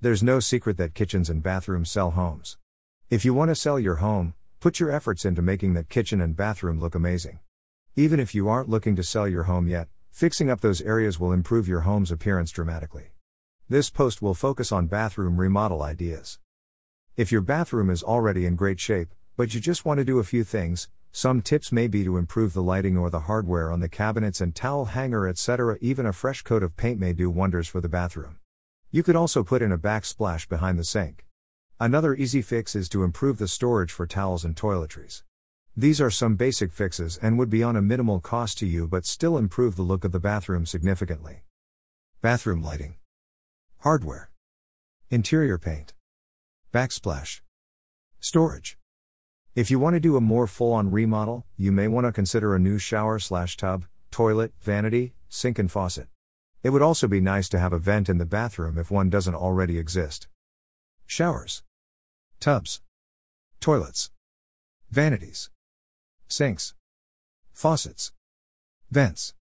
There's no secret that kitchens and bathrooms sell homes. If you want to sell your home, put your efforts into making that kitchen and bathroom look amazing. Even if you aren't looking to sell your home yet, fixing up those areas will improve your home's appearance dramatically. This post will focus on bathroom remodel ideas. If your bathroom is already in great shape, but you just want to do a few things, some tips may be to improve the lighting or the hardware on the cabinets and towel hanger, etc. Even a fresh coat of paint may do wonders for the bathroom. You could also put in a backsplash behind the sink. Another easy fix is to improve the storage for towels and toiletries. These are some basic fixes and would be on a minimal cost to you but still improve the look of the bathroom significantly. Bathroom lighting, hardware, interior paint, backsplash, storage. If you want to do a more full on remodel, you may want to consider a new shower slash tub, toilet, vanity, sink, and faucet. It would also be nice to have a vent in the bathroom if one doesn't already exist. Showers, tubs, toilets, vanities, sinks, faucets, vents.